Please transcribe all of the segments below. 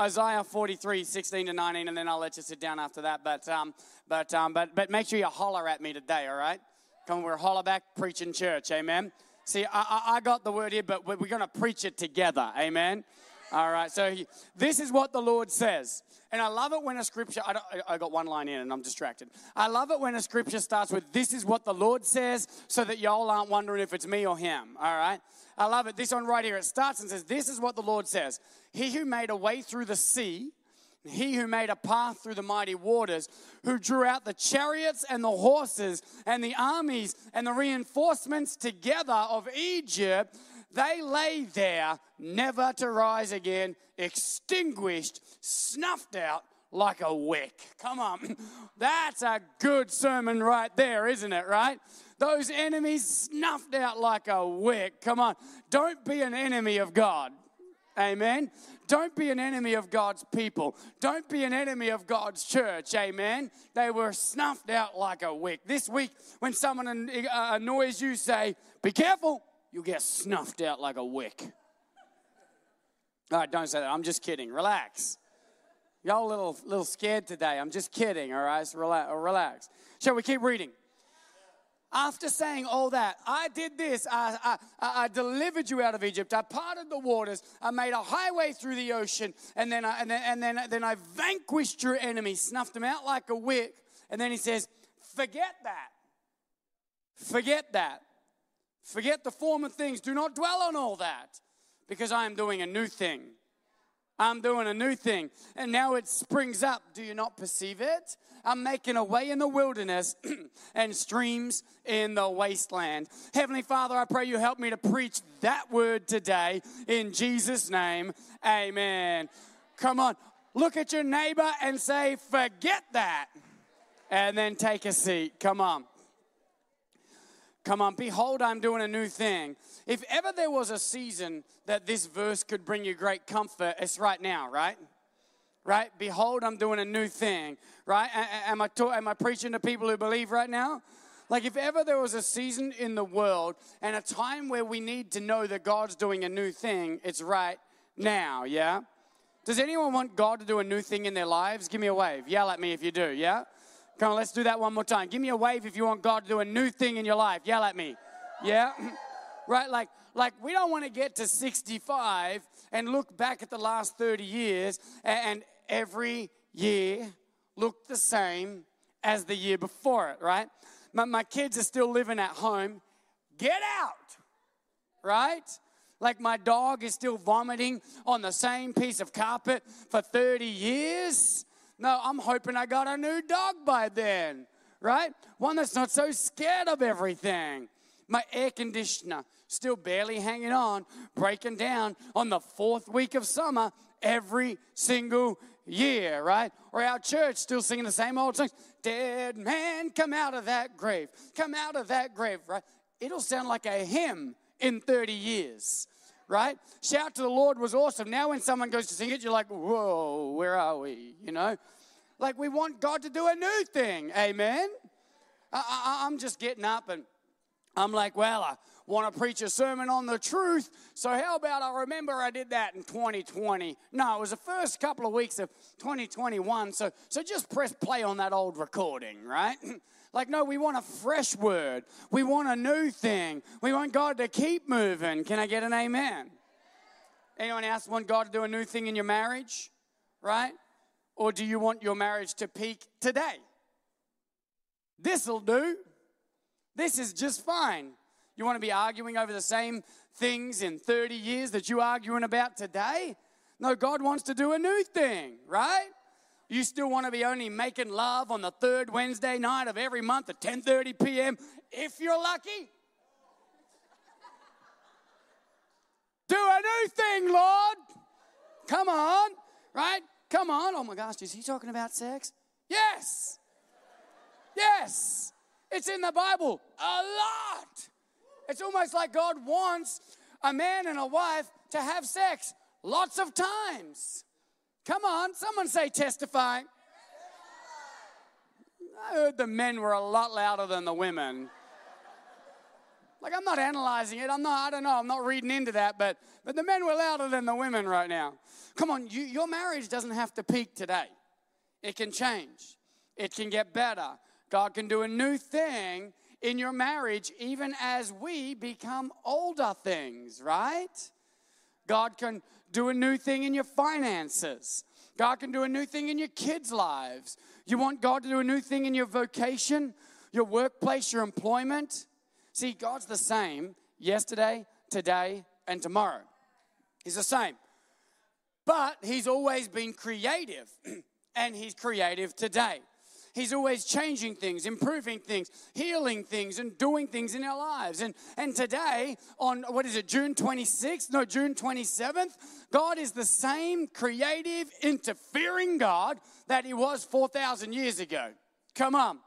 Isaiah 43, 16 to 19, and then I'll let you sit down after that. But, um, but, um, but, but make sure you holler at me today, all right? Come, we're holler back preaching church, amen? See, I, I, I got the word here, but we're going to preach it together, amen? All right, so he, this is what the Lord says. And I love it when a scripture, I, I, got one line in and I'm distracted. I love it when a scripture starts with, This is what the Lord says, so that y'all aren't wondering if it's me or him. All right? I love it. This one right here, it starts and says, This is what the Lord says He who made a way through the sea, he who made a path through the mighty waters, who drew out the chariots and the horses and the armies and the reinforcements together of Egypt, they lay there, never to rise again, extinguished, snuffed out like a wick. Come on. That's a good sermon right there, isn't it, right? Those enemies snuffed out like a wick. Come on. Don't be an enemy of God. Amen. Don't be an enemy of God's people. Don't be an enemy of God's church. Amen. They were snuffed out like a wick. This week, when someone uh, annoys you, say, Be careful, you'll get snuffed out like a wick. All right, don't say that. I'm just kidding. Relax. Y'all a little, little scared today. I'm just kidding, all right? So relax. Uh, relax. Shall we keep reading? After saying all that, I did this. I, I, I, delivered you out of Egypt. I parted the waters. I made a highway through the ocean. And then I, and then, and then, then I vanquished your enemies, snuffed them out like a wick. And then he says, Forget that. Forget that. Forget the former things. Do not dwell on all that because I am doing a new thing. I'm doing a new thing. And now it springs up. Do you not perceive it? I'm making a way in the wilderness and streams in the wasteland. Heavenly Father, I pray you help me to preach that word today in Jesus' name. Amen. Come on, look at your neighbor and say, forget that. And then take a seat. Come on. Come on, behold, I'm doing a new thing. If ever there was a season that this verse could bring you great comfort, it's right now, right? Right? Behold, I'm doing a new thing, right? Am I, talk, am I preaching to people who believe right now? Like, if ever there was a season in the world and a time where we need to know that God's doing a new thing, it's right now, yeah? Does anyone want God to do a new thing in their lives? Give me a wave. Yell at me if you do, yeah? Come on, let's do that one more time. Give me a wave if you want God to do a new thing in your life. Yell at me. Yeah? right? Like, like we don't want to get to 65 and look back at the last 30 years and every year look the same as the year before it, right? My, my kids are still living at home. Get out, right? Like my dog is still vomiting on the same piece of carpet for 30 years. No, I'm hoping I got a new dog by then, right? One that's not so scared of everything. My air conditioner still barely hanging on, breaking down on the fourth week of summer every single year, right? Or our church still singing the same old songs. Dead man, come out of that grave. Come out of that grave, right? It'll sound like a hymn in 30 years, right? Shout to the Lord was awesome. Now, when someone goes to sing it, you're like, whoa, where are we? You know? Like, we want God to do a new thing. Amen? I, am just getting up and I'm like, well, I want to preach a sermon on the truth. So, how about I remember I did that in 2020? No, it was the first couple of weeks of 2021. So, so just press play on that old recording, right? Like, no, we want a fresh word. We want a new thing. We want God to keep moving. Can I get an amen? Anyone else want God to do a new thing in your marriage? Right? Or do you want your marriage to peak today? This'll do. This is just fine. You want to be arguing over the same things in 30 years that you're arguing about today? No, God wants to do a new thing, right? You still want to be only making love on the third Wednesday night of every month at 10:30 p.m. if you're lucky? do a new thing, Lord. Come on, right? Come on. Oh my gosh, is he talking about sex? Yes. Yes. It's in the Bible a lot. It's almost like God wants a man and a wife to have sex lots of times. Come on, someone say testify. I heard the men were a lot louder than the women. Like I'm not analyzing it. I'm not, I don't know, I'm not reading into that, but but the men were louder than the women right now. Come on, you, your marriage doesn't have to peak today. It can change. It can get better. God can do a new thing in your marriage even as we become older things, right? God can do a new thing in your finances. God can do a new thing in your kids' lives. You want God to do a new thing in your vocation, your workplace, your employment? See, God's the same yesterday, today, and tomorrow. He's the same. But He's always been creative, and He's creative today. He's always changing things, improving things, healing things, and doing things in our lives. And, and today, on what is it, June 26th? No, June 27th, God is the same creative, interfering God that He was 4,000 years ago. Come on.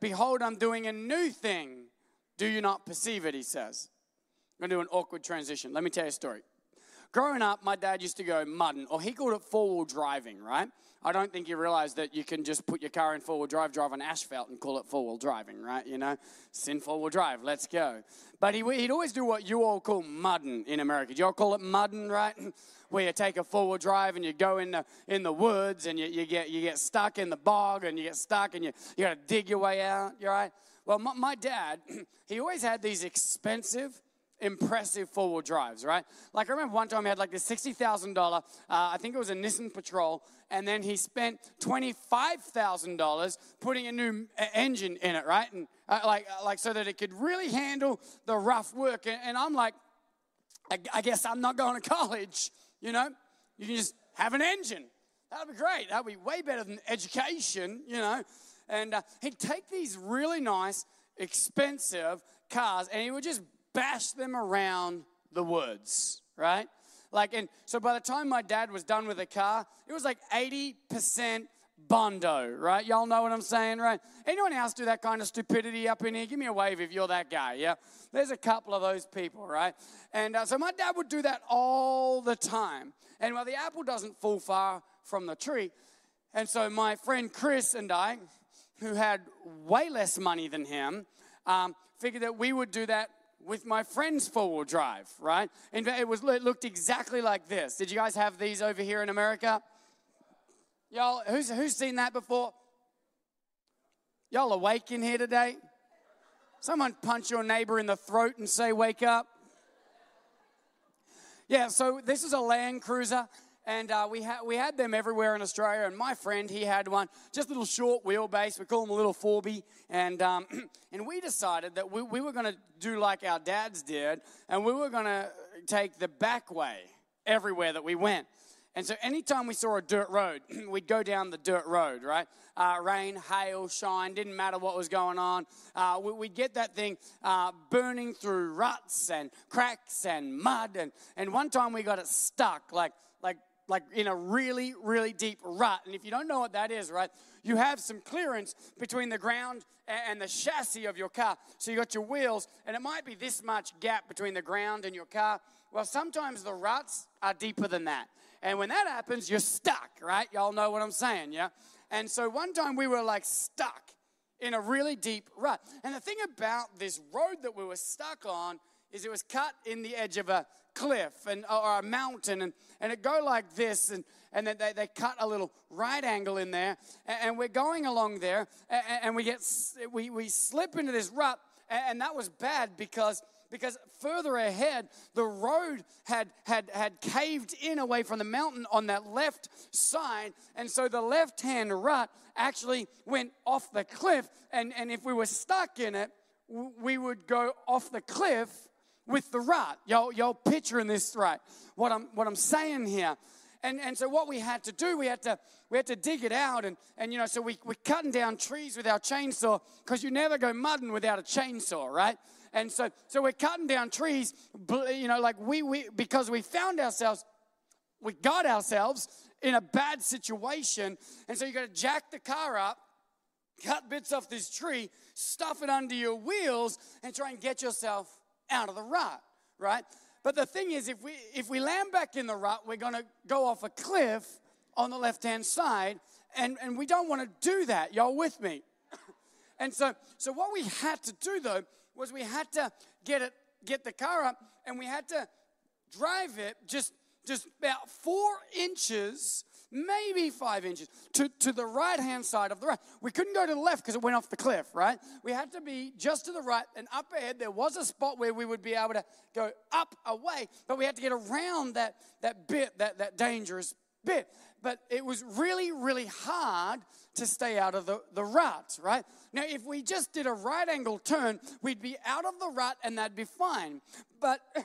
Behold, I'm doing a new thing. Do you not perceive it? He says. I'm going to do an awkward transition. Let me tell you a story. Growing up, my dad used to go mudding, or he called it four wheel driving, right? I don't think you realize that you can just put your car in four wheel drive, drive on asphalt, and call it four wheel driving, right? You know, sin four wheel drive, let's go. But he, would always do what you all call mudding in America. Do you all call it mudding, right? Where you take a four wheel drive and you go in the, in the woods and you, you, get, you get stuck in the bog and you get stuck and you, you got to dig your way out, you right? Well, my, my dad, he always had these expensive, impressive four wheel drives, right? Like I remember one time he had like this $60,000, uh, I think it was a Nissan Patrol, and then he spent $25,000 putting a new engine in it, right? And uh, like, uh, like so that it could really handle the rough work. And, and I'm like, I, I, guess I'm not going to college, you know? You can just have an engine. That'd be great. That'd be way better than education, you know? And uh, he'd take these really nice, expensive cars and he would just bash them around the woods, right? Like, and so by the time my dad was done with the car, it was like 80% Bondo, right? Y'all know what I'm saying, right? Anyone else do that kind of stupidity up in here? Give me a wave if you're that guy, yeah? There's a couple of those people, right? And uh, so my dad would do that all the time. And well, the apple doesn't fall far from the tree. And so my friend Chris and I, who had way less money than him, um, figured that we would do that with my friend's four-wheel drive, right? And it was it looked exactly like this. Did you guys have these over here in America? Y'all, who's who's seen that before? Y'all awake in here today? Someone punch your neighbor in the throat and say, "Wake up." Yeah, so this is a Land Cruiser and uh, we, had we had them everywhere in Australia. And my friend, he had one, just a little short wheelbase. We call them a little 4B. And, um, and we decided that we, we were going to do like our dads did, and we were going to take the back way everywhere that we went. And so anytime we saw a dirt road, we'd go down the dirt road, right? Uh, rain, hail, shine, didn't matter what was going on. Uh, we, would get that thing uh, burning through ruts and cracks and mud. And, and one time we got it stuck, like, like like in a really, really deep rut. And if you don't know what that is, right, you have some clearance between the ground and the chassis of your car. So you got your wheels, and it might be this much gap between the ground and your car. Well, sometimes the ruts are deeper than that. And when that happens, you're stuck, right? Y'all know what I'm saying, yeah? And so one time we were like stuck in a really deep rut. And the thing about this road that we were stuck on is it was cut in the edge of a cliff and or a mountain and, and it go like this and, and then they, they cut a little right angle in there and, and we're going along there and, and, we get we, we slip into this rut and, and that was bad because because further ahead the road had had had caved in away from the mountain on that left side and so the left hand rut actually went off the cliff and and if we were stuck in it we would go off the cliff with the rut. Y'all, y'all picturing this right? What I'm, what I'm saying here. And, and so what we had to do, we had to, we had to dig it out. And, and you know, so we, we're cutting down trees with our chainsaw because you never go mudding without a chainsaw, right? And so, so we're cutting down trees, you know, like we, we, because we found ourselves, we got ourselves in a bad situation. And so you got to jack the car up, cut bits off this tree, stuff it under your wheels, and try and get yourself out of the rut, right? But the thing is, if we if we land back in the rut, we're to go off a cliff on the left hand side, and, and we don't want to do that. Y'all with me? and so so what we had to do though was we had to get it get the car up, and we had to drive it just just about four inches, maybe five inches, to, to the right hand side of the road. We couldn't go to the left because it went off the cliff, right? We had to be just to the right and up ahead. There was a spot where we would be able to go up away, but we had to get around that, that bit, that, that dangerous bit. But it was really, really hard to stay out of the, the rut, right? Now, if we just did a right angle turn, we'd be out of the rut and that'd be fine. But.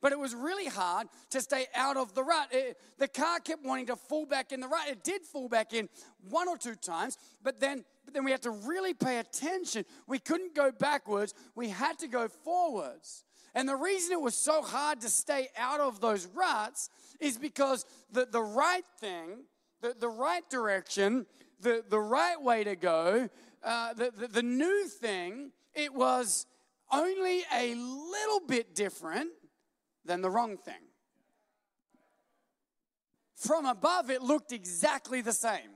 But it was really hard to stay out of the rut. It, the car kept wanting to fall back in the rut. It did fall back in one or two times, but then, but then we had to really pay attention. We couldn't go backwards, we had to go forwards. And the reason it was so hard to stay out of those ruts is because the, the right thing, the, the right direction, the, the right way to go, uh, the, the, the new thing, it was only a little bit different than the wrong thing. From above, it looked exactly the same.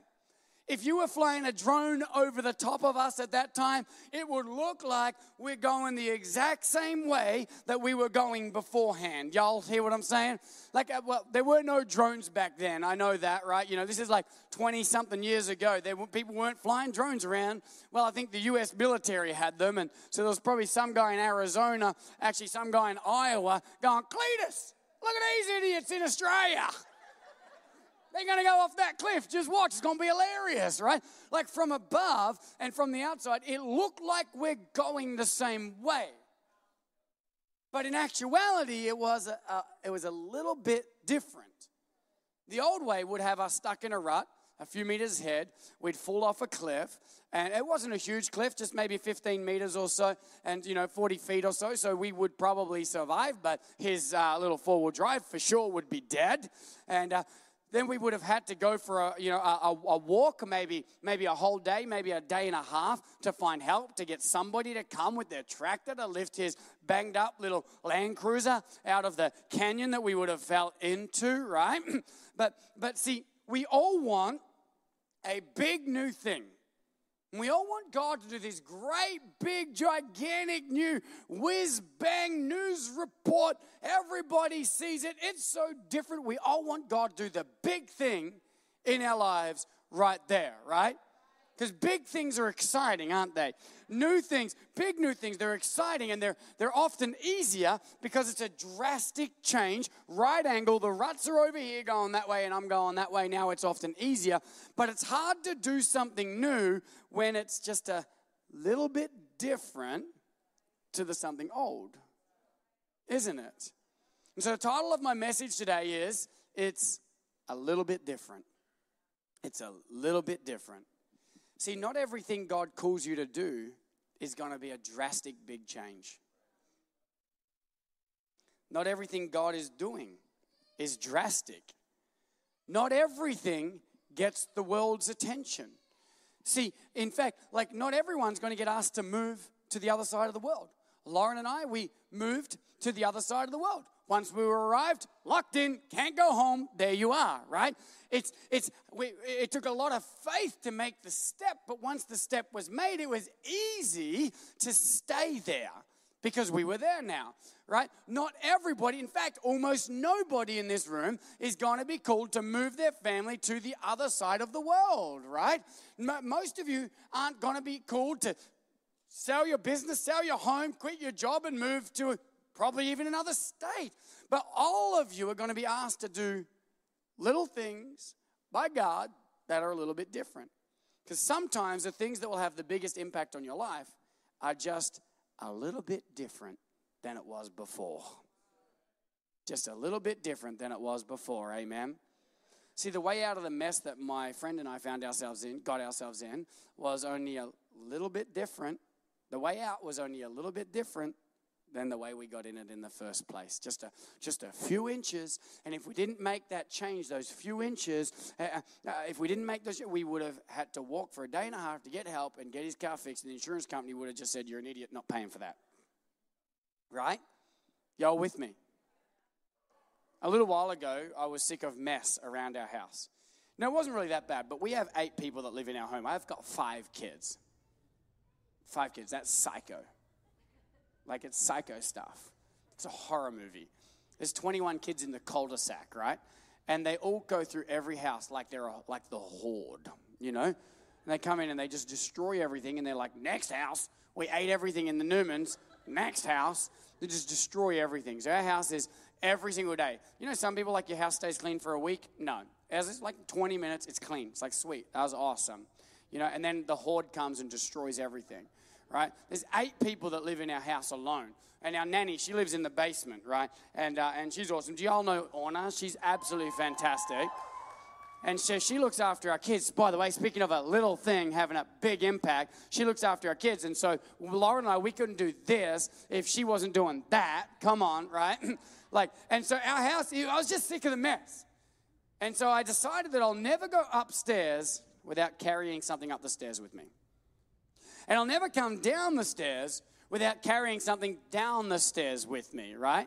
If you were flying a drone over the top of us at that time, it would look like we're going the exact same way that we were going beforehand. Y'all hear what I'm saying? Like, uh, well, there were no drones back then. I know that, right? You know, this is like 20 something years ago. There were, people weren't flying drones around. Well, I think the U.S. military had them, and so there was probably some guy in Arizona, actually some guy in Iowa, going, Cletus, look at these idiots in Australia. They're going to go off that cliff. Just watch. It's going to be hilarious, right? Like from above and from the outside, it looked like we're going the same way. But in actuality, it was a, a, it was a little bit different. The old way would have us stuck in a rut a few meters ahead. We'd fall off a cliff, and it wasn't a huge cliff, just maybe 15 meters or so, and you know 40 feet or so. So we would probably survive, but his uh, little four-wheel drive for sure would be dead. And uh, then we would have had to go for a, you know, a, a, walk, maybe, maybe a whole day, maybe a day and a half to find help, to get somebody to come with their tractor to lift his banged up little Land Cruiser out of the canyon that we would have fell into, right? but, but see, we all want a big new thing. We all want God to do this great, big, gigantic new whiz bang news report. Everybody sees it. It's so different. We all want God to do the big thing in our lives right there, right? Because big things are exciting, aren't they? New things, big new things, they're exciting and they're, they're often easier because it's a drastic change. Right angle, the ruts are over here going that way and I'm going that way. Now it's often easier. But it's hard to do something new when it's just a little bit different to the something old, isn't it? And so the title of my message today is It's a Little Bit Different. It's a little bit different. See, not everything God calls you to do is going to be a drastic big change. Not everything God is doing is drastic. Not everything gets the world's attention. See, in fact, like not everyone's going to get asked to move to the other side of the world. Lauren and I, we moved to the other side of the world. Once we were arrived, locked in, can't go home, there you are, right? It's, it's, we, it took a lot of faith to make the step, but once the step was made, it was easy to stay there because we were there now, right? Not everybody, in fact, almost nobody in this room is going to be called to move their family to the other side of the world, right? Most of you aren't going to be called to sell your business, sell your home, quit your job, and move to probably even another state. But all of you are going to be asked to do little things by God that are a little bit different. Because sometimes the things that will have the biggest impact on your life are just a little bit different than it was before. Just a little bit different than it was before. Amen. See, the way out of the mess that my friend and I found ourselves in, got ourselves in, was only a little bit different. The way out was only a little bit different than the way we got in it in the first place. Just a, just a few inches. And if we didn't make that change, those few inches, uh, uh, uh, if we didn't make those, we would have had to walk for a day and a half to get help and get his car fixed. And the insurance company would have just said, You're an idiot, not paying for that. Right? Y'all with me? A little while ago, I was sick of mess around our house. Now, it wasn't really that bad, but we have eight people that live in our home. I've got five kids. Five kids. That's psycho. Like it's psycho stuff. It's a horror movie. There's 21 kids in the cul-de-sac, right? And they all go through every house like they're a, like the horde, you know? And they come in and they just destroy everything, and they're like, next house, we ate everything in the Newmans. Next house, they just destroy everything. So our house is every single day. You know, some people like your house stays clean for a week. No, as it's like 20 minutes, it's clean. It's like sweet. That was awesome. You know, and then the horde comes and destroys everything. Right? There's eight people that live in our house alone. And our nanny, she lives in the basement, right? And, uh, and she's awesome. Do y'all know Orna? She's absolutely fantastic. And so she looks after our kids. By the way, speaking of a little thing having a big impact, she looks after our kids. And so Lauren and I, we couldn't do this if she wasn't doing that. Come on, right? like, and so our house, I was just sick of the mess. And so I decided that I'll never go upstairs without carrying something up the stairs with me. And I'll never come down the stairs without carrying something down the stairs with me, right?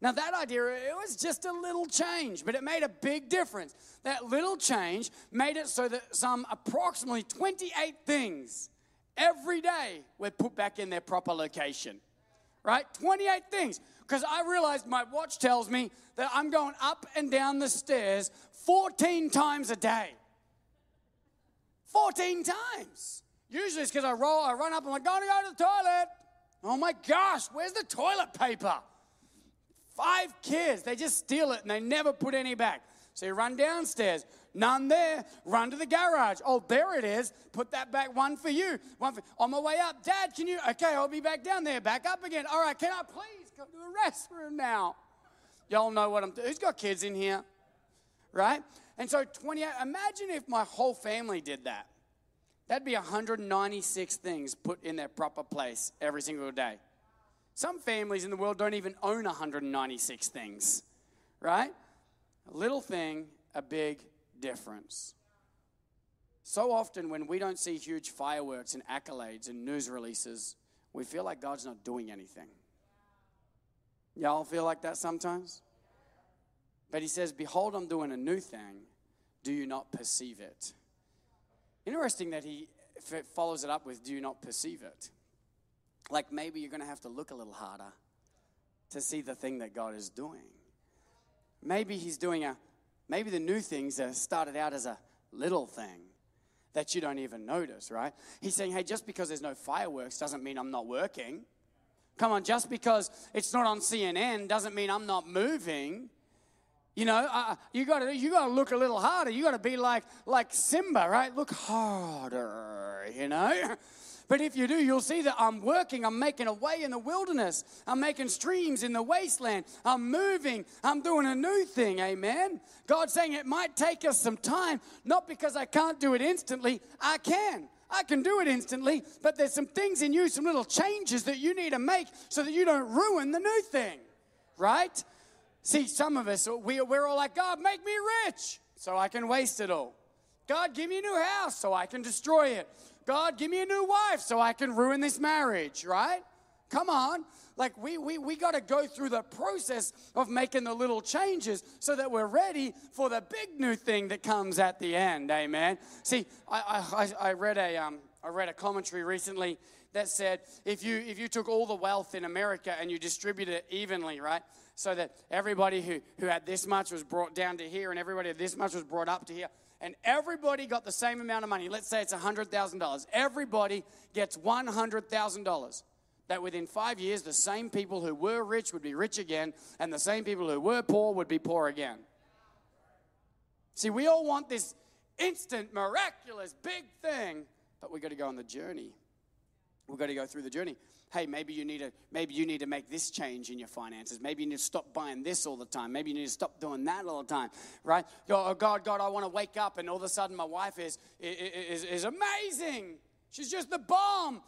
Now, that idea, it was just a little change, but it made a big difference. That little change made it so that some approximately 28 things every day were put back in their proper location, right? 28 things. Because I realized my watch tells me that I'm going up and down the stairs 14 times a day. 14 times. Usually it's because I roll, I run up, I'm like, going to go to the toilet. Oh my gosh, where's the toilet paper? Five kids, they just steal it and they never put any back. So you run downstairs, none there, run to the garage. Oh, there it is. Put that back, one for you. One for, on my way up, Dad, can you? Okay, I'll be back down there. Back up again. All right, can I please go to the restroom now? Y'all know what I'm doing. Who's got kids in here? Right? And so 28, imagine if my whole family did that. That'd be 196 things put in their proper place every single day. Some families in the world don't even own 196 things, right? A little thing, a big difference. So often, when we don't see huge fireworks and accolades and news releases, we feel like God's not doing anything. Y'all feel like that sometimes? But he says, Behold, I'm doing a new thing. Do you not perceive it? Interesting that he follows it up with, Do not perceive it? like maybe you're going to have to look a little harder to see the thing that God is doing. Maybe He's doing a, maybe the new things started out as a little thing that you don't even notice, right? He's saying, hey, just because there's no fireworks doesn't mean I'm not working. Come on, just because it's not on CNN doesn't mean I'm not moving. You know, uh, you got to you got to look a little harder. You got to be like like Simba, right? Look harder, you know. But if you do, you'll see that I'm working. I'm making a way in the wilderness. I'm making streams in the wasteland. I'm moving. I'm doing a new thing. Amen. God's saying it might take us some time, not because I can't do it instantly. I can. I can do it instantly, but there's some things in you, some little changes that you need to make so that you don't ruin the new thing, right? See, some of us, we, we're all like, God, make me rich so I can waste it all. God, give me a new house so I can destroy it. God, give me a new wife so I can ruin this marriage, right? Come on. Like, we, we, we got to go through the process of making the little changes so that we're ready for the big new thing that comes at the end. Amen. See, I, I, I read a, um, I read a commentary recently that said if you, if you took all the wealth in America and you distributed it evenly, right? So that everybody who, who had this much was brought down to here and everybody this much was brought up to here and everybody got the same amount of money, let's say it's $100,000, everybody gets $100,000. That within five years, the same people who were rich would be rich again, and the same people who were poor would be poor again. See, we all want this instant, miraculous, big thing, but we got to go on the journey. We've got to go through the journey hey, maybe you need to maybe you need to make this change in your finances. Maybe you need to stop buying this all the time. Maybe you need to stop doing that all the time, right? Oh, God, God, I want to wake up and all of a sudden my wife is is, is amazing. She's just the bomb.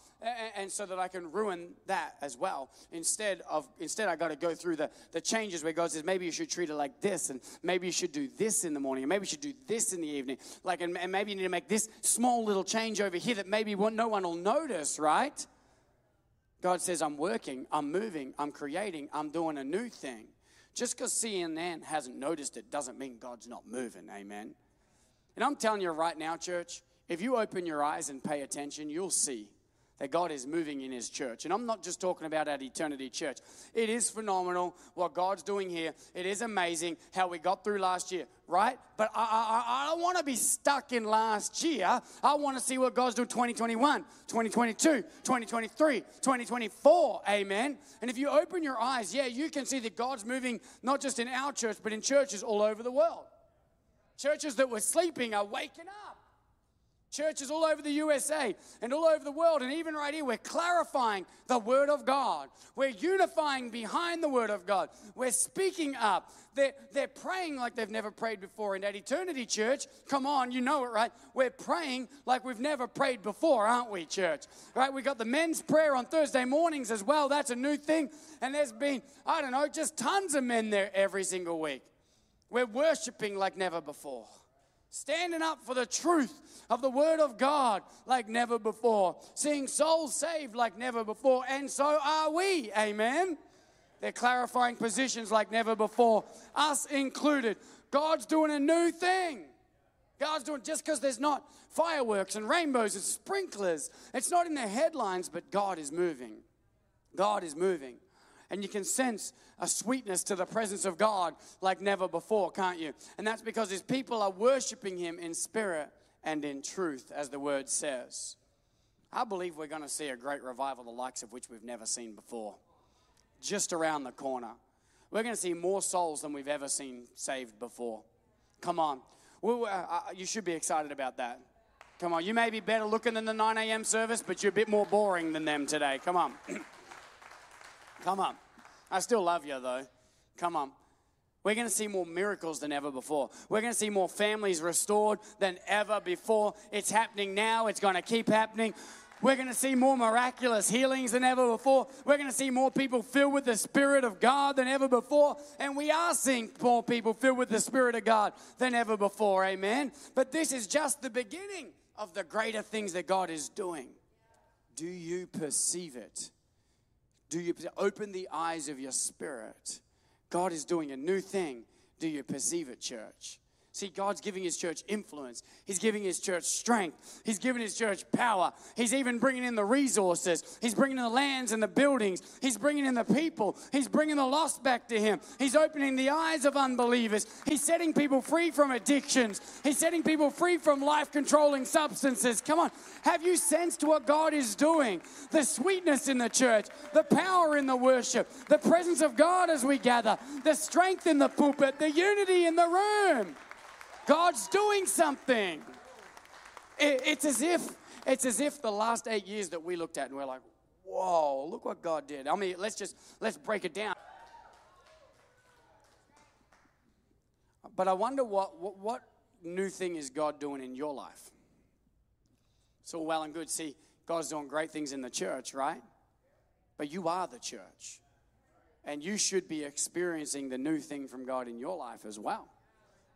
And so that I can ruin that as well. Instead of instead I got to go through the, the changes where God says, maybe you should treat her like this, and maybe you should do this in the morning, and maybe you should do this in the evening. Like and, and maybe you need to make this small little change over here that maybe no one will notice, right? God says, I'm working, I'm moving, I'm creating, I'm doing a new thing. Just because CNN hasn't noticed it doesn't mean God's not moving. Amen. And I'm telling you right now, church, if you open your eyes and pay attention, you'll see that God is moving in His church. And I'm not just talking about at Eternity Church. It is phenomenal what God's doing here. It is amazing how we got through last year, right? But I, I, I don't want to be stuck in last year. I want to see what God's doing 2021, 2022, 2023, 2024. Amen. And if you open your eyes, yeah, you can see that God's moving not just in our church, but in churches all over the world. Churches that were sleeping are waking up. Churches all over the USA and all over the world, and even right here, we're clarifying the Word of God. We're unifying behind the Word of God. We're speaking up. They're, they're praying like they've never prayed before. And at Eternity Church, come on, you know it, right? We're praying like we've never prayed before, aren't we, church? Right? We got the men's prayer on Thursday mornings as well. That's a new thing. And there's been, I don't know, just tons of men there every single week. We're worshiping like never before standing up for the truth of the Word of God like never before, seeing souls saved like never before, and so are we. Amen. They're clarifying positions like never before, us included. God's doing a new thing. God's doing just because there's not fireworks and rainbows and sprinklers. It's not in the headlines, but God is moving. God is moving and you can sense a sweetness to the presence of God like never before, can't you? And that's because his people are worshiping him in spirit and in truth, as the word says. I believe we're going to see a great revival, the likes of which we've never seen before, just around the corner. We're going to see more souls than we've ever seen saved before. Come on. Well, uh, uh you should be excited about that. Come on. You may be better looking than the 9 a.m. service, but you're a bit more boring than them today. Come on. Come on. I still love you, though. Come on. We're going to see more miracles than ever before. We're going to see more families restored than ever before. It's happening now, it's going to keep happening. We're going to see more miraculous healings than ever before. We're going to see more people filled with the Spirit of God than ever before. And we are seeing more people filled with the Spirit of God than ever before. Amen. But this is just the beginning of the greater things that God is doing. Do you perceive it? Do you open the eyes of your spirit? God is doing a new thing. Do you perceive it, church? See, God's giving His church influence. He's giving His church strength. He's giving His church power. He's even bringing in the resources. He's bringing in the lands and the buildings. He's bringing in the people. He's bringing the lost back to Him. He's opening the eyes of unbelievers. He's setting people free from addictions. He's setting people free from life controlling substances. Come on. Have you sensed what God is doing? The sweetness in the church, the power in the worship, the presence of God as we gather, the strength in the pulpit, the unity in the room. God's doing something. it's as if it's as if the last eight years that we looked at and we're like, whoa, look what God did. I mean, let's just let's break it down. But I wonder what, what, what new thing is God doing in your life? It's all well and good. See, God's doing great things in the church, right? But you are the church. And you should be experiencing the new thing from God in your life as well.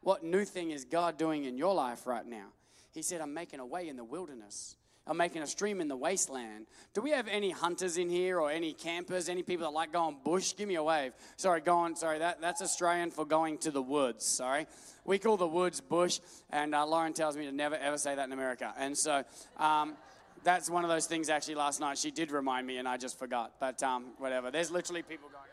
What new thing is God doing in your life right now? He said, I'm making a way in the wilderness. I'm making a stream in the wasteland. Do we have any hunters in here or any campers, any people that like going bush? Give me a wave. Sorry, going, sorry, that, that's Australian for going to the woods, sorry. We call the woods bush, and uh, Lauren tells me to never ever say that in America. And so um, that's one of those things actually last night. She did remind me, and I just forgot. But um, whatever. There's literally people going,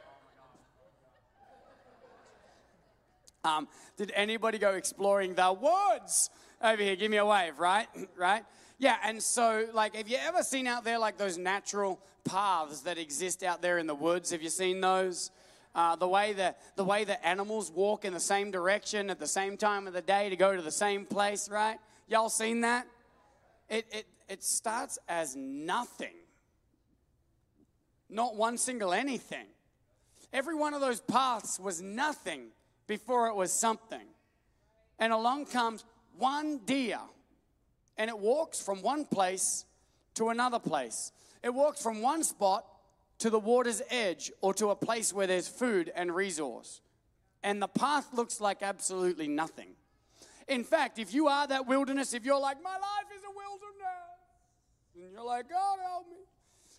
Um, did anybody go exploring the woods over here? Give me a wave, right? right? Yeah, and so, like, have you ever seen out there, like, those natural paths that exist out there in the woods? Have you seen those? Uh, the way that the way that animals walk in the same direction at the same time of the day to go to the same place, right? Y'all seen that? It it it starts as nothing. Not one single anything. Every one of those paths was nothing before it was something. And along comes one deer, and it walks from one place to another place. It walks from one spot to the water's edge or to a place where there's food and resource. And the path looks like absolutely nothing. In fact, if you are that wilderness, if you're like, my life is a wilderness, and you're like, God help me.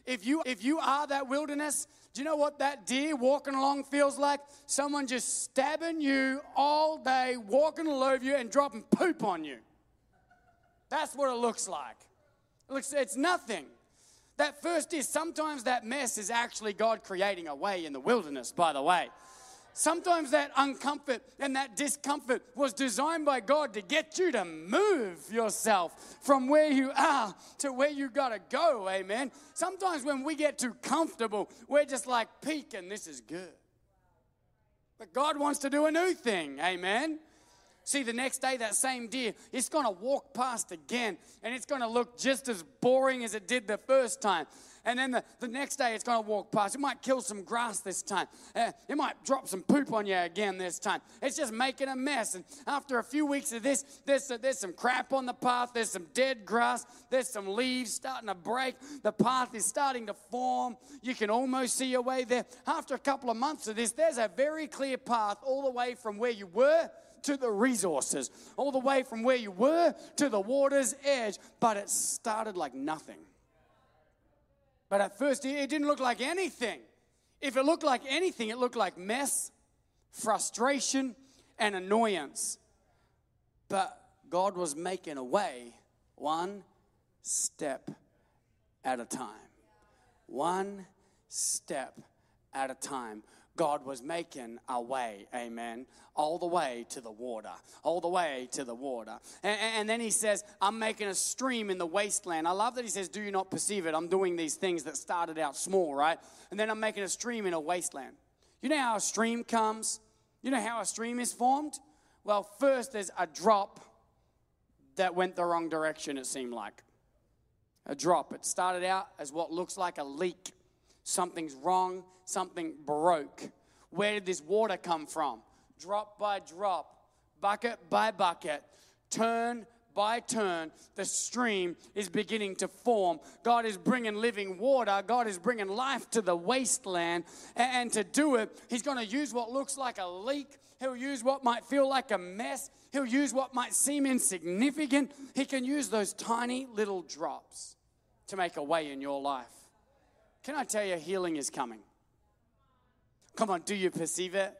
If you if you are that wilderness, do you know what that deer walking along feels like? Someone just stabbing you all day, walking all over you, and dropping poop on you. That's what it looks like. It looks, it's nothing. That first is sometimes that mess is actually God creating a way in the wilderness, by the way. Sometimes that uncomfort and that discomfort was designed by God to get you to move yourself from where you are to where you got to go. Amen. Sometimes when we get too comfortable, we're just like peeking, this is good. But God wants to do a new thing. Amen. See, the next day, that same deer, it's going to walk past again and it's going to look just as boring as it did the first time. And then the, the next day, it's going to walk past. It might kill some grass this time. Uh, it might drop some poop on you again this time. It's just making a mess. And after a few weeks of this, there's, there's some crap on the path. There's some dead grass. There's some leaves starting to break. The path is starting to form. You can almost see your way there. After a couple of months of this, there's a very clear path all the way from where you were to the resources, all the way from where you were to the water's edge, but it started like nothing. But at first, it didn't look like anything. If it looked like anything, it looked like mess, frustration, and annoyance. But God was making a way one step at a time. One step at a time. God was making a way, amen, all the way to the water, all the way to the water. And, and, then he says, I'm making a stream in the wasteland. I love that he says, Do you not perceive it? I'm doing these things that started out small, right? And then I'm making a stream in a wasteland. You know how a stream comes? You know how a stream is formed? Well, first there's a drop that went the wrong direction, it seemed like. A drop. It started out as what looks like a leak something's wrong, something broke. Where did this water come from? Drop by drop, bucket by bucket, turn by turn, the stream is beginning to form. God is bringing living water. God is bringing life to the wasteland. And, to do it, He's going to use what looks like a leak. He'll use what might feel like a mess. He'll use what might seem insignificant. He can use those tiny little drops to make a way in your life. Can I tell you, healing is coming? Come on, do you perceive it?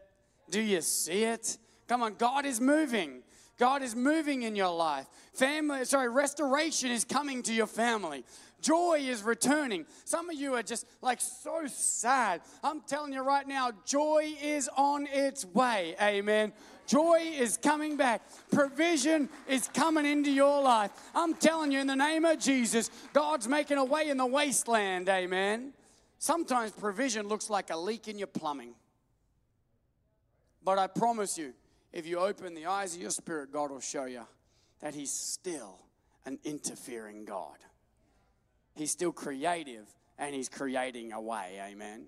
Do you see it? Come on, God is moving. God is moving in your life. Family, sorry, restoration is coming to your family. Joy is returning. Some of you are just like so sad. I'm telling you right now, joy is on its way. Amen. Joy is coming back. Provision is coming into your life. I'm telling you, in the name of Jesus, God's making a way in the wasteland. Amen. Sometimes provision looks like a leak in your plumbing. But I promise you, if you open the eyes of your spirit, God will show you that He's still an interfering God. He's still creative and He's creating a way. Amen.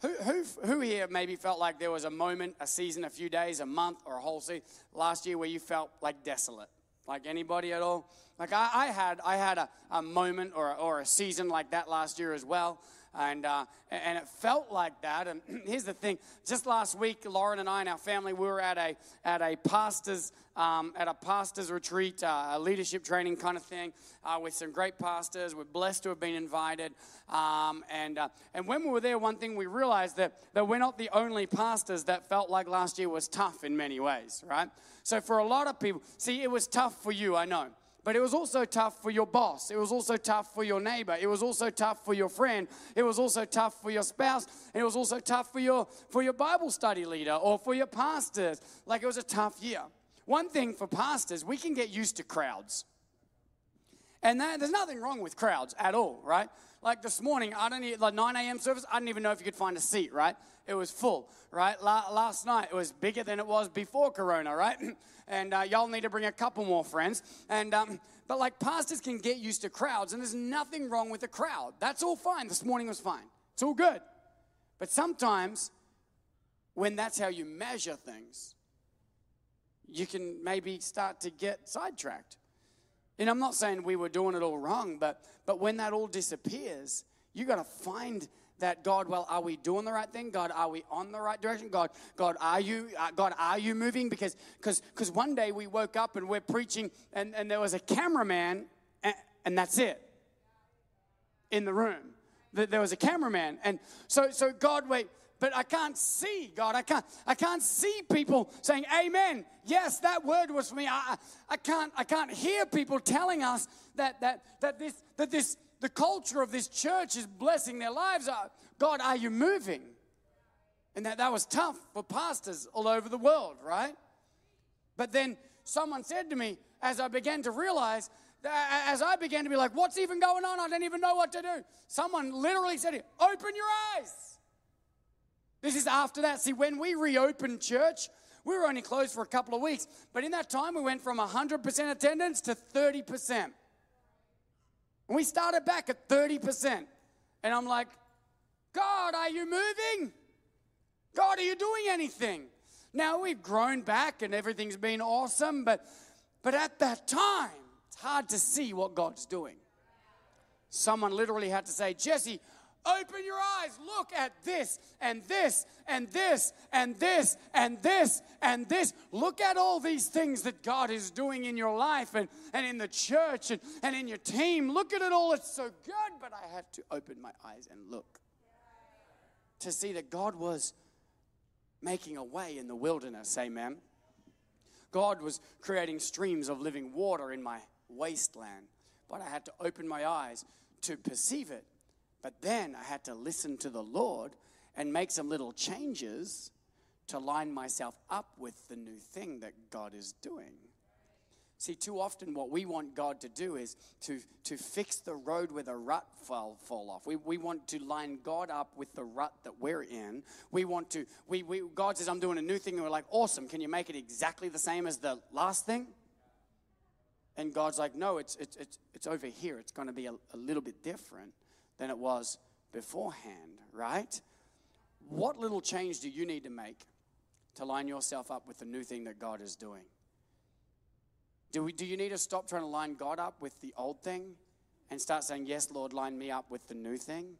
Who, who, who here maybe felt like there was a moment, a season, a few days, a month, or a whole season last year where you felt like desolate? Like anybody at all? Like I, I had, I had a, a moment or, or a season like that last year as well and uh, and it felt like that. And here's the thing: just last week, Lauren and I and our family we were at a at a pastor's um, at a pastor's retreat, uh, a leadership training kind of thing, uh, with some great pastors. We're blessed to have been invited. Um, and uh, and when we were there, one thing we realized that that we're not the only pastors that felt like last year was tough in many ways, right? So for a lot of people, see, it was tough for you, I know. But it was also tough for your boss. It was also tough for your neighbor. It was also tough for your friend. It was also tough for your spouse. It was also tough for your, for your Bible study leader or for your pastors. Like it was a tough year. One thing for pastors, we can get used to crowds. And that, there's nothing wrong with crowds at all, right? Like this morning, I don't need, like 9 a.m. service, I didn't even know if you could find a seat, right? It was full, right? La- last night, it was bigger than it was before Corona, right? and uh, y'all need to bring a couple more friends. And um, but like pastors can get used to crowds, and there's nothing wrong with a crowd. That's all fine. This morning was fine. It's all good. But sometimes, when that's how you measure things, you can maybe start to get sidetracked. And I'm not saying we were doing it all wrong, but but when that all disappears, you got to find that God, well, are we doing the right thing? God, are we on the right direction? God, God, are you, uh, God, are you moving? Because, because, because one day we woke up and we're preaching, and, and there was a cameraman, and, and that's it, in the room. that There was a cameraman, and so, so God, wait, but I can't see God. I can't. I can't see people saying Amen. Yes, that word was for me. I, I can't. I can't hear people telling us that that that this that this the culture of this church is blessing their lives. Uh, God, are you moving? And that, that was tough for pastors all over the world, right? But then someone said to me, as I began to realize, as I began to be like, what's even going on? I don't even know what to do. Someone literally said, open your eyes. This is after that. See, when we reopened church, we were only closed for a couple of weeks, but in that time we went from 100% attendance to 30%. And we started back at 30%. And I'm like, God, are you moving? God, are you doing anything? Now we've grown back and everything's been awesome, but but at that time, it's hard to see what God's doing. Someone literally had to say, Jesse, Open your eyes. Look at this and this and this and this and this and this. Look at all these things that God is doing in your life and, and in the church and, and in your team. Look at it all. It's so good. But I had to open my eyes and look to see that God was making a way in the wilderness. Amen. God was creating streams of living water in my wasteland. But I had to open my eyes to perceive it but then I had to listen to the Lord and make some little changes to line myself up with the new thing that God is doing. See, too often what we want God to do is to, to fix the road where the rut fall, fall off. We, we want to line God up with the rut that we're in. We want to, we, we, God says, I'm doing a new thing. And we're like, awesome. Can you make it exactly the same as the last thing? And God's like, no, it's, it's, it's, it's over here. It's going to be a, a little bit different than it was beforehand, right? What little change do you need to make to line yourself up with the new thing that God is doing? Do, we, do you need to stop trying to line God up with the old thing and start saying, Yes, Lord, line me up with the new thing?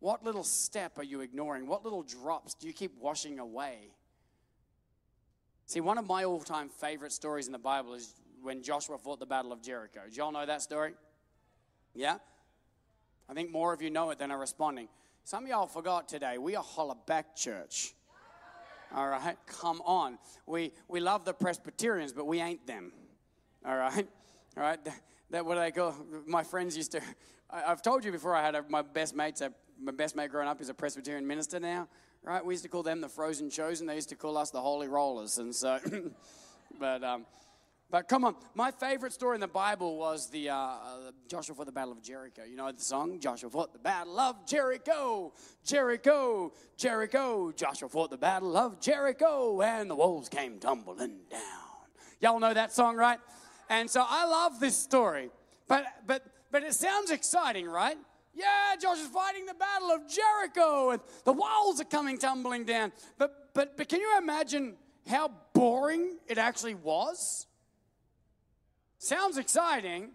What little step are you ignoring? What little drops do you keep washing away? See, one of my all time favorite stories in the Bible is when Joshua fought the Battle of Jericho. Do y'all know that story? Yeah? I think more of you know it than are responding. Some of y'all forgot today. We are Hollaback Church. All right, come on. We we love the Presbyterians, but we ain't them. All right, all right. That, that what I go. My friends used to. I, have told you before. I had a, my best mates. My best mate growing up is a Presbyterian minister now. Right, we used to call them the Frozen Chosen. They used to call us the Holy Rollers, and so. but um, but come on, my favorite story in the Bible was the uh, uh, Joshua fought the Battle of Jericho. You know the song? Joshua fought the Battle of Jericho, Jericho, Jericho. Joshua fought the Battle of Jericho, and the walls came tumbling down. Y'all know that song, right? And so I love this story. But but but it sounds exciting, right? Yeah, Joshua's fighting the Battle of Jericho, and the walls are coming tumbling down. But but but can you imagine how boring it actually was? Sounds exciting,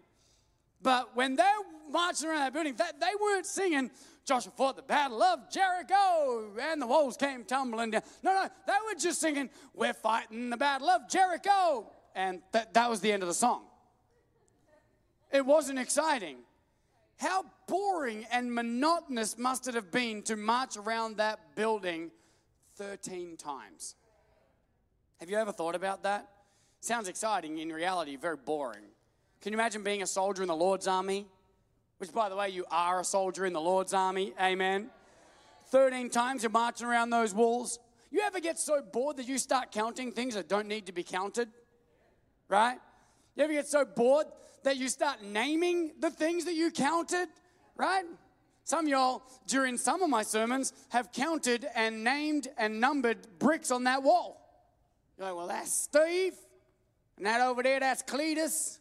but when they're marching around that building, they, they weren't singing, Joshua fought the battle of Jericho and the walls came tumbling down. No, no, they were just singing, We're fighting the battle of Jericho. And that, that was the end of the song. It wasn't exciting. How boring and monotonous must it have been to march around that building 13 times? Have you ever thought about that? Sounds exciting, in reality, very boring. Can you imagine being a soldier in the Lord's army? Which, by the way, you are a soldier in the Lord's army. Amen. 13 times you're marching around those walls. You ever get so bored that you start counting things that don't need to be counted? Right? You ever get so bored that you start naming the things that you counted? Right? Some y'all, during some of my sermons, have counted and named and numbered bricks on that wall. You're like, well, that's Steve. And that over there, that's Cletus.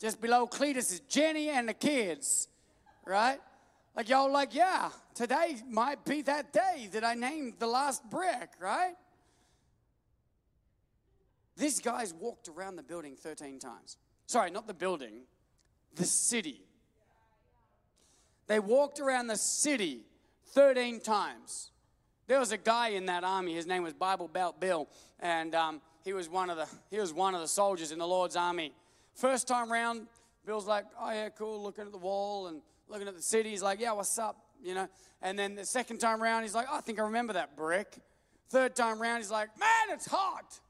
Just below Cletus is Jenny and the kids, right? Like y'all like, yeah, today might be that day that I named the last brick, right? These guys walked around the building 13 times. Sorry, not the building, the city. They walked around the city 13 times. There was a guy in that army, his name was Bible Belt Bill, and um, he was one of the he was one of the soldiers in the Lord's army. First time round, Bill's like, "Oh yeah, cool," looking at the wall and looking at the city. He's like, "Yeah, what's up?" You know. And then the second time round, he's like, oh, "I think I remember that brick." Third time round, he's like, "Man, it's hot."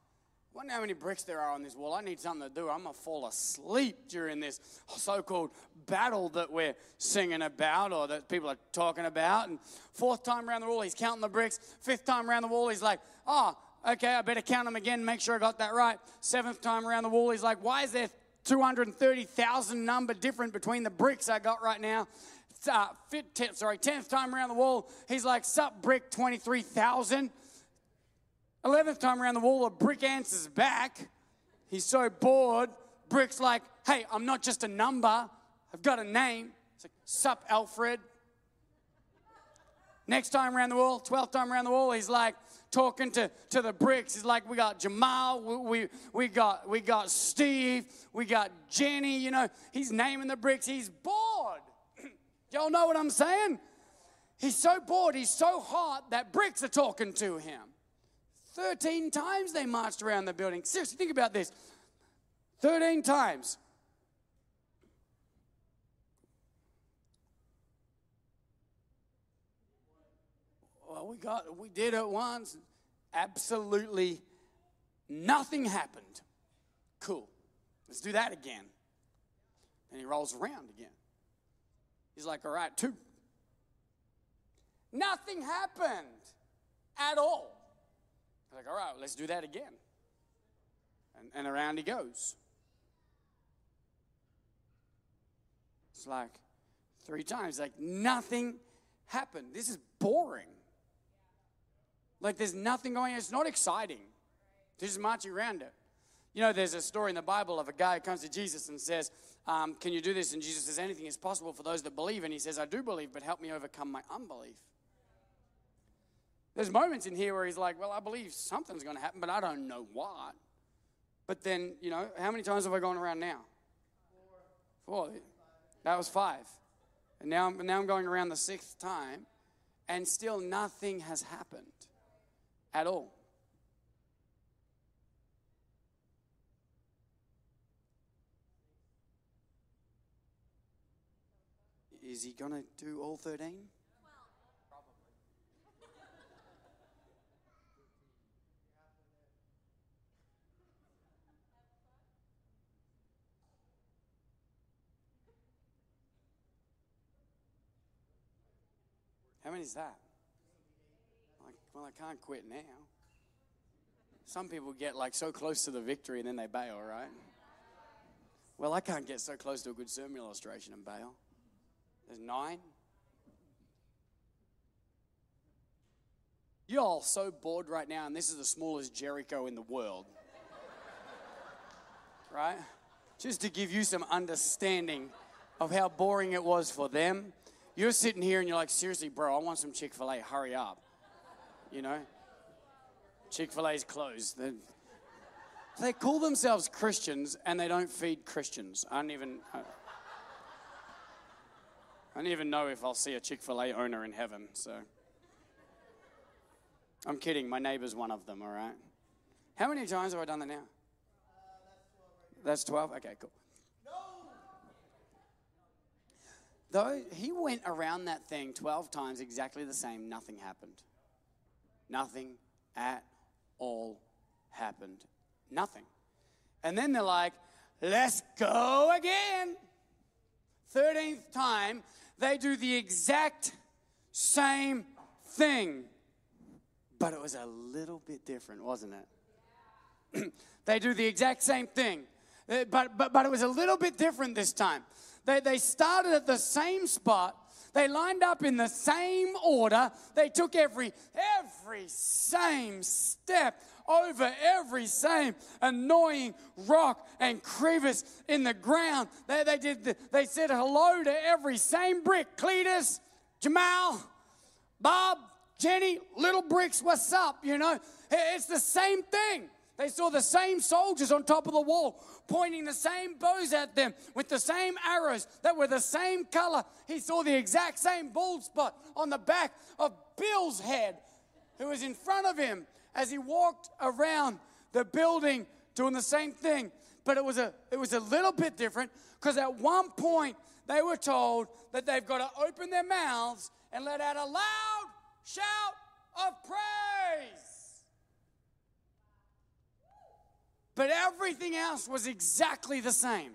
wonder how many bricks there are on this wall. I need something to do. I'm going to fall asleep during this so called battle that we're singing about or that people are talking about. And fourth time around the wall, he's counting the bricks. Fifth time around the wall, he's like, oh, okay, I better count them again, make sure I got that right. Seventh time around the wall, he's like, why is there 230,000 number different between the bricks I got right now? Uh, fit, ten, sorry, 10th time around the wall, he's like, sup, brick 23,000. 11th time around the wall, a brick answers back. He's so bored. Brick's like, hey, I'm not just a number, I've got a name. It's like, sup, Alfred. Next time around the wall, 12th time around the wall, he's like talking to, to the bricks. He's like, we got Jamal, we, we, we, got, we got Steve, we got Jenny, you know. He's naming the bricks. He's bored. Y'all know what I'm saying? He's so bored, he's so hot that bricks are talking to him. 13 times they marched around the building. Seriously, think about this 13 times. We got we did it once. Absolutely nothing happened. Cool. Let's do that again. And he rolls around again. He's like, all right, two. Nothing happened at all. Like, all right, let's do that again. And, and around he goes. It's like three times, like nothing happened. This is boring. Like there's nothing going on. It's not exciting. They're just marching around it. You know, there's a story in the Bible of a guy who comes to Jesus and says, um, Can you do this? And Jesus says, Anything is possible for those that believe. And he says, I do believe, but help me overcome my unbelief. There's moments in here where he's like, Well, I believe something's going to happen, but I don't know what. But then, you know, how many times have I gone around now? Four. Four. That was five. And now, now I'm going around the sixth time, and still nothing has happened at all. Is he going to do all 13? How many is that? Well, I can't quit now. Some people get like so close to the victory and then they bail, right? Well, I can't get so close to a good sermon illustration and bail. There's nine. You're all so bored right now, and this is the smallest Jericho in the world. right? Just to give you some understanding of how boring it was for them you're sitting here and you're like, seriously, bro, I want some Chick fil A. Hurry up. You know? Chick fil A's closed. They, they call themselves Christians and they don't feed Christians. I don't even. I, I don't even know if I'll see a Chick fil A owner in heaven, so. I'm kidding. My neighbor's one of them, all right? How many times have I done that now? Uh, that's 12. That's 12? Okay, cool. No! Though he went around that thing 12 times exactly the same, nothing happened. Nothing at all happened. Nothing. And then they're like, let's go again. 13th time, they do the exact same thing. But it was a little bit different, wasn't it? they do the exact same thing. Uh, but, but, but it was a little bit different this time. They, they started at the same spot. They lined up in the same order. They took every every same step over every same annoying rock and crevice in the ground. They, they did the, they said hello to every same brick. Cletus, Jamal, Bob, Jenny, little bricks, what's up? You know, it's the same thing. They saw the same soldiers on top of the wall, pointing the same bows at them with the same arrows that were the same color. He saw the exact same bald spot on the back of Bill's head, who was in front of him as he walked around the building doing the same thing. But it was a, it was a little bit different because at one point they were told that they've got to open their mouths and let out a loud shout of praise. But everything else was exactly the same.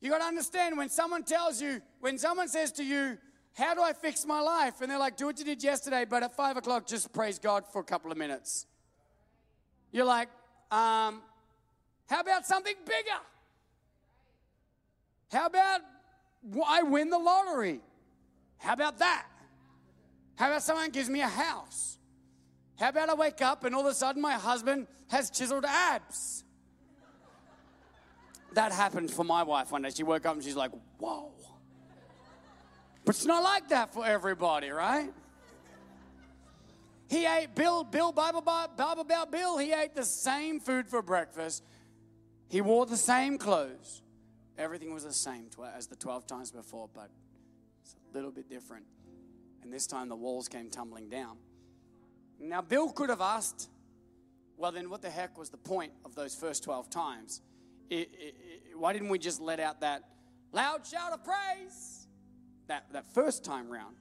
You got to understand when someone tells you, when someone says to you, How do I fix my life? And they're like, Do what you did yesterday, but at five o'clock, just praise God for a couple of minutes. You're like, um, How about something bigger? How about I win the lottery? How about that? How about someone gives me a house? How about I wake up and all of a sudden my husband has chiseled abs? That happened for my wife one day. She woke up and she's like, whoa. But it's not like that for everybody, right? He ate, Bill, Bill, Bible, Bible about Bill, he ate the same food for breakfast. He wore the same clothes. Everything was the same as the 12 times before, but it's a little bit different. And this time the walls came tumbling down. Now, Bill could have asked, well, then what the heck was the point of those first 12 times? It, it, it, why didn't we just let out that loud shout of praise that, that first time round?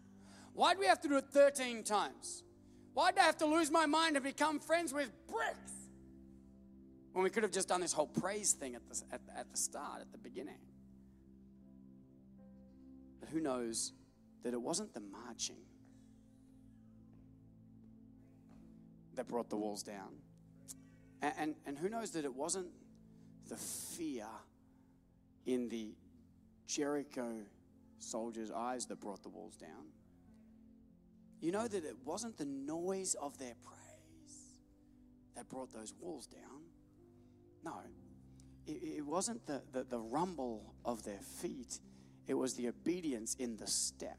Why do we have to do it 13 times? Why do I have to lose my mind and become friends with bricks? When we could have just done this whole praise thing at the, at, at the start, at the beginning. But who knows that it wasn't the marching that brought the walls down. And, and, and who knows that it wasn't the fear in the Jericho soldiers' eyes that brought the walls down. You know that it wasn't the noise of their praise that brought those walls down. No, it, it wasn't the, the, the rumble of their feet, it was the obedience in the step.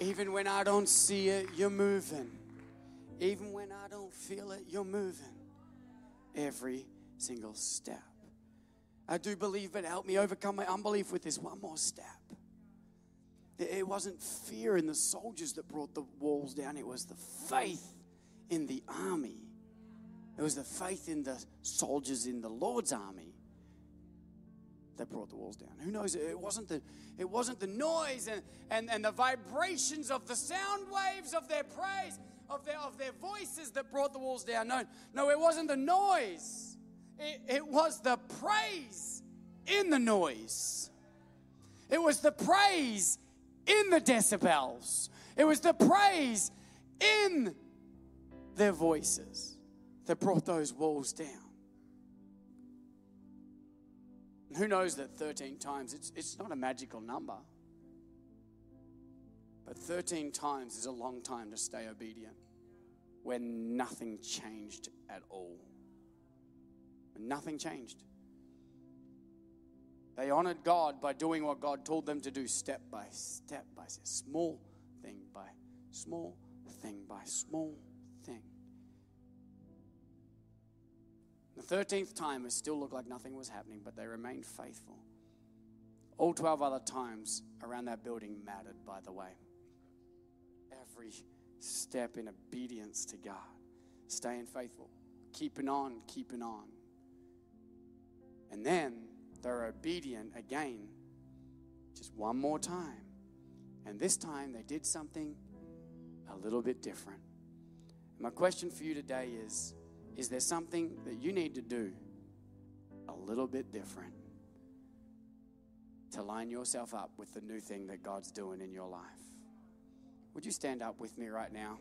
Even when I don't see it, you're moving. Even when I don't feel it, you're moving. Every single step. I do believe, but help me overcome my unbelief with this one more step. It wasn't fear in the soldiers that brought the walls down, it was the faith in the army. It was the faith in the soldiers in the Lord's army that brought the walls down. Who knows? It wasn't the, it wasn't the noise and, and, and the vibrations of the sound waves of their praise, of their, of their voices that brought the walls down. No, no, it wasn't the noise. It, it was the praise in the noise. It was the praise in the decibels. It was the praise in their voices that brought those walls down. Who knows that 13 times, it's, it's not a magical number. But 13 times is a long time to stay obedient when nothing changed at all. When nothing changed. They honored God by doing what God told them to do step by step by step, small thing by small thing by small The 13th time, it still looked like nothing was happening, but they remained faithful. All 12 other times around that building mattered, by the way. Every step in obedience to God, staying faithful, keeping on, keeping on. And then they're obedient again, just one more time. And this time they did something a little bit different. my question for you today is is there something that you need to do a little bit different to line yourself up with the new thing that God's doing in your life? Would you stand up with me right now?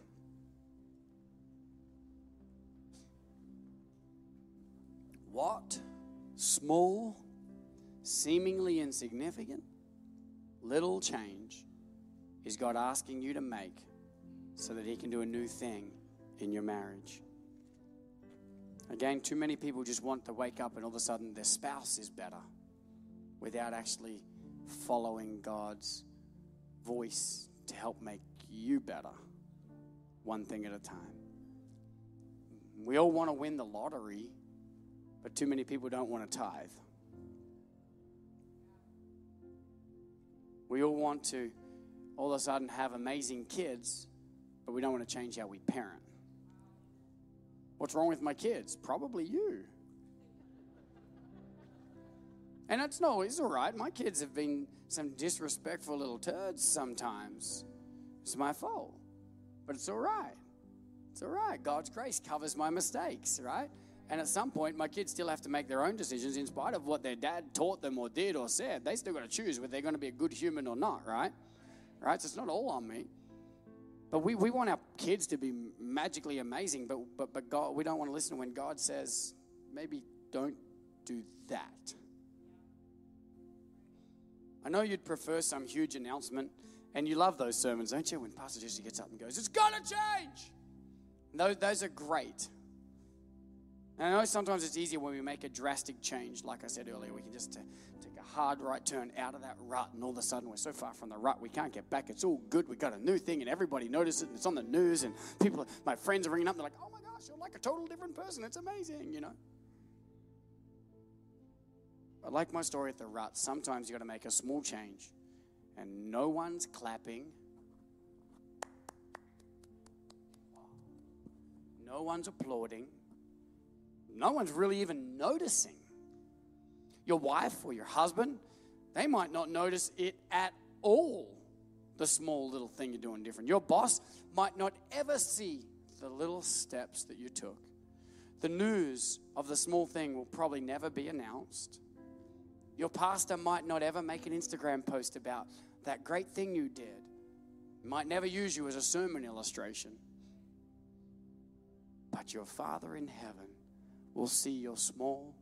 What small, seemingly insignificant, little change is God asking you to make so that He can do a new thing in your marriage? Again, too many people just want to wake up and all of a sudden their spouse is better without actually following God's voice to help make you better, one thing at a time. We all want to win the lottery, but too many people don't want to tithe. We all want to all of a sudden have amazing kids, but we don't want to change how we parent. What's wrong with my kids? Probably you. And it's no, it's all right. My kids have been some disrespectful little turds sometimes. It's my fault. But it's all right. It's all right. God's grace covers my mistakes, right? And at some point, my kids still have to make their own decisions in spite of what their dad taught them or did or said. They still got to choose whether they're going to be a good human or not, right? Right? So it's not all on me. But we, we want our kids to be magically amazing, but, but, but God, we don't want to listen when God says, maybe don't do that. I know you'd prefer some huge announcement, and you love those sermons, don't you? When Pastor Jesse gets up and goes, It's to change. Those, those are great. And I know sometimes it's easier when we make a drastic change. Like I said earlier, we can just t- take hard right turn out of that rut, and all of a sudden we're so far from the rut we can't get back. It's all good. We got a new thing, and everybody notices it. And it's on the news, and people, my friends are ringing up. They're like, "Oh my gosh, you're like a total different person. It's amazing," you know. But like my story at the rut, sometimes you got to make a small change, and no one's clapping. No one's applauding. No one's really even noticing. Your wife or your husband, they might not notice it at all, the small little thing you're doing different. Your boss might not ever see the little steps that you took. The news of the small thing will probably never be announced. Your pastor might not ever make an Instagram post about that great thing you did. Might never use you as a sermon illustration. But your Father in heaven will see your small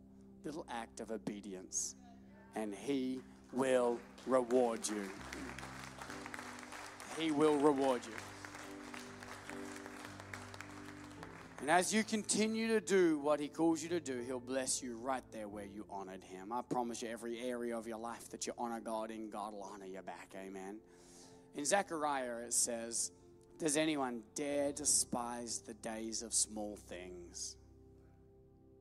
little act of obedience and He will reward you. He will reward you. And as you continue to do what He calls you to do, He'll bless you right there where you honored Him. I promise you, every area of your life that you honor God in, God will honor you back. Amen. In Zechariah, it says, Does anyone dare despise the days of small things?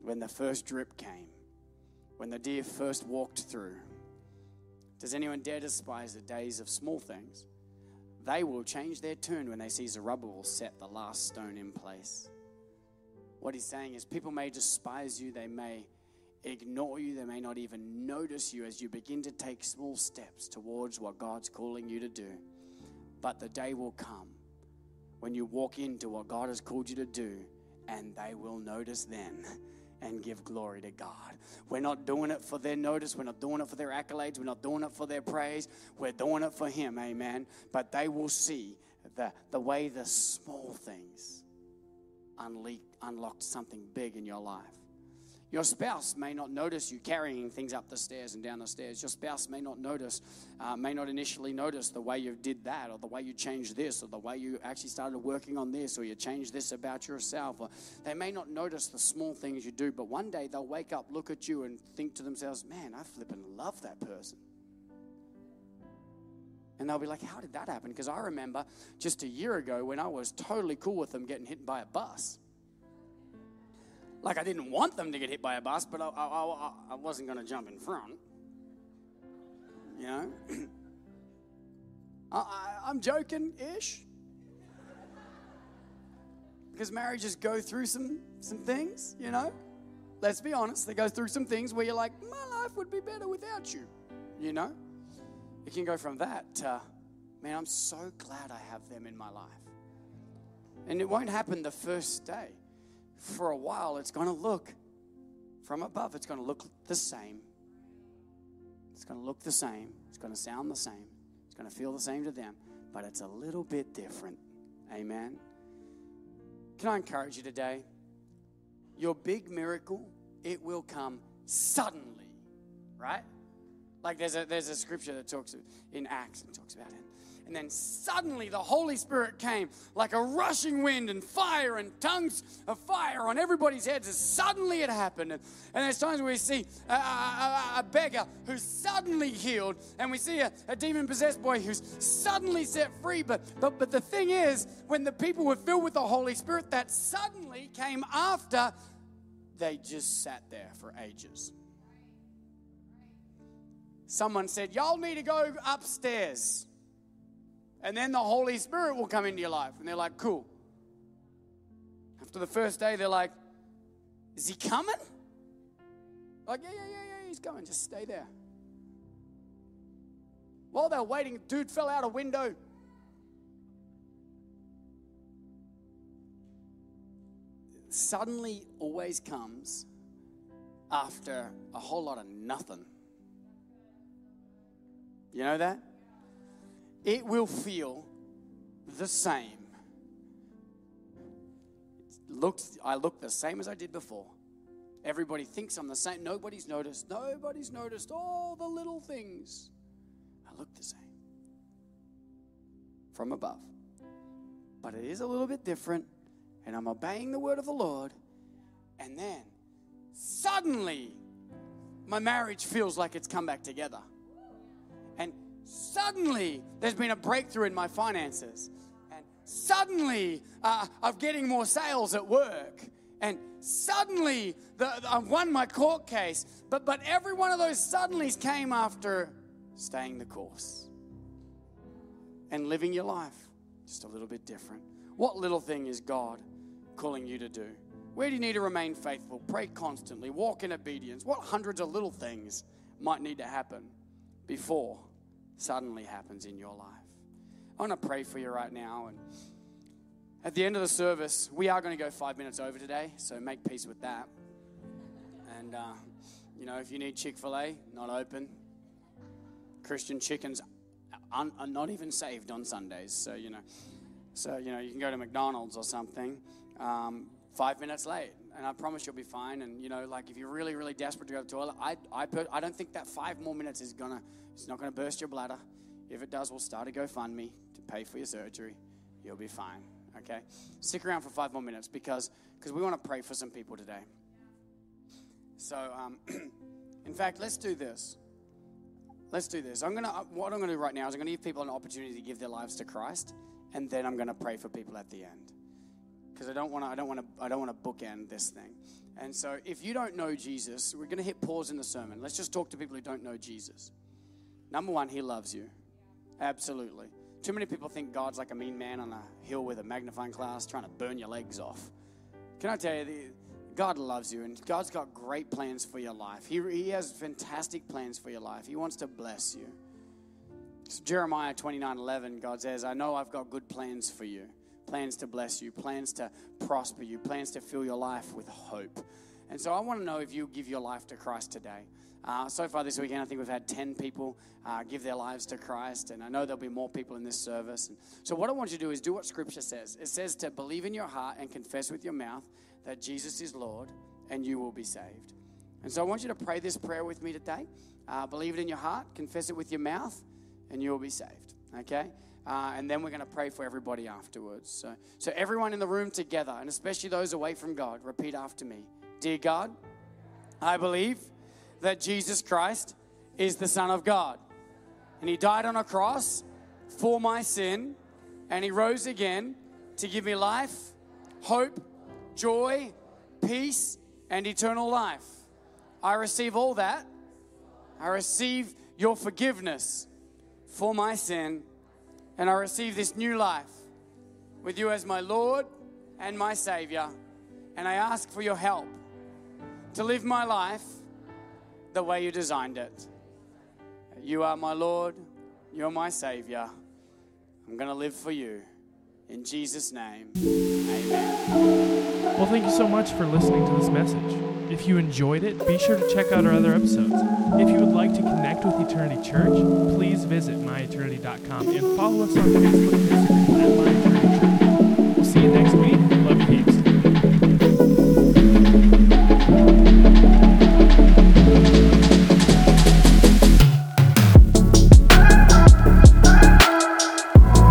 When the first drip came, when the deer first walked through, does anyone dare despise the days of small things? They will change their tune when they see Zerubbabel set the last stone in place. What he's saying is, people may despise you, they may ignore you, they may not even notice you as you begin to take small steps towards what God's calling you to do. But the day will come when you walk into what God has called you to do, and they will notice then and give glory to God. We're not doing it for their notice. We're not doing it for their accolades. We're not doing it for their praise. We're doing it for Him. Amen. But they will see the, the way the small things unle- unlocked something big in your life. Your spouse may not notice you carrying things up the stairs and down the stairs. Your spouse may not notice, uh, may not initially notice the way you did that, or the way you changed this, or the way you actually started working on this, or you changed this about yourself. Or they may not notice the small things you do, but one day they'll wake up, look at you, and think to themselves, man, I flippin' love that person. And they'll be like, how did that happen? Because I remember just a year ago when I was totally cool with them getting hit by a bus. Like I didn't want them to get hit by a bus, but I, I, I, I wasn't going to jump in front. You know? I, I'm joking ish. Because marriages go through some, some things, you know? Let's be honest, they go through some things where you're like, my life would be better without you, you know? It can go from that to, man, I'm so glad I have them in my life. And it won't happen the first day for a while, it's going to look from above, it's going to look the same. It's going to look the same. It's going to sound the same. It's going to feel the same to them, but it's a little bit different. Amen. Can I encourage you today? Your big miracle, it will come suddenly, right? Like there's a there's a scripture that talks in Acts and talks about it. And then suddenly the Holy Spirit came like a rushing wind and fire and tongues of fire on everybody's heads. And suddenly it happened. And, there's times where we see a, a, a, beggar who's suddenly healed, and we see a, a demon possessed boy who's suddenly set free. But, but, but the thing is, when the people were filled with the Holy Spirit, that suddenly came after they just sat there for ages. Someone said, Y'all need to go upstairs. And then the Holy Spirit will come into your life. And they're like, cool. After the first day, they're like, is he coming? Like, yeah, yeah, yeah, yeah, he's coming. Just stay there. While they're waiting, dude fell out a window. Suddenly always comes after a whole lot of nothing. You know that? It will feel the same. Looked, I look the same as I did before. Everybody thinks I'm the same. Nobody's noticed. Nobody's noticed all the little things. I look the same from above. But it is a little bit different, and I'm obeying the word of the Lord. And then suddenly, my marriage feels like it's come back together. Suddenly, there's been a breakthrough in my finances. And suddenly, uh, I'm getting more sales at work. And suddenly, the, I've won my court case. But, but every one of those suddenlies came after staying the course and living your life just a little bit different. What little thing is God calling you to do? Where do you need to remain faithful? Pray constantly, walk in obedience. What hundreds of little things might need to happen before suddenly happens in your life? I want to pray for you right now. And at the end of the service, we are going to go five minutes over today, so make peace with that. And, uh, you know, if you need Chick fil A, not open. Christian chickens are not even saved on Sundays, so, you know. So, you know, you can go to McDonald's or something. Um, five minutes late, and I promise you'll be fine. And you know, like if you're really, really desperate to go to the toilet, I, I, per, I don't think that five more minutes is gonna, it's not gonna burst your bladder. If it does, we'll start a GoFundMe to pay for your surgery. You'll be fine. Okay, stick around for five more minutes because because we want to pray for some people today. So, um, in fact, let's do this. Let's do this. I'm gonna. What I'm gonna do right now is I'm gonna give people an opportunity to give their lives to Christ, and then I'm gonna pray for people at the end because I don't want to. I don't want to. I don't want to bookend this thing. And so, if you don't know Jesus, we're going to hit pause in the sermon. Let's just talk to people who don't know Jesus. Number one, He loves you, absolutely. Too many people think God's like a mean man on a hill with a magnifying glass trying to burn your legs off. Can I tell you, God loves you, and God's got great plans for your life. He, he has fantastic plans for your life. He wants to bless you. So Jeremiah 29 11, God says, I know I've got good plans for you plans to bless you, plans to prosper you, plans to fill your life with hope. And so I want to know if you give your life to Christ today. Uh, so far this weekend, I think we've had 10 people uh, give their lives to Christ, and I know there'll be more people in this service. And so, what I want you to do is do what Scripture says it says to believe in your heart and confess with your mouth that Jesus is Lord, and you will be saved. And so, I want you to pray this prayer with me today. Uh, believe it in your heart, confess it with your mouth, and you will be saved. Okay? Uh, and then we're going to pray for everybody afterwards. So, so, everyone in the room together, and especially those away from God, repeat after me Dear God, I believe that Jesus Christ is the Son of God. And He died on a cross for my sin, and He rose again to give me life, hope, joy, peace, and eternal life. I receive all that. I receive your forgiveness for my sin and I receive this new life with you as my Lord and my Savior. And I ask for your help to live my life the way you designed it. You are my Lord. You're my Savior. I'm going to live for you. In Jesus' name, amen. Well, thank you so much for listening to this message. If you enjoyed it, be sure to check out our other episodes. If you would like to connect with Eternity Church, please visit myeternity.com and follow us on Facebook and Instagram at myeternity. We'll see you next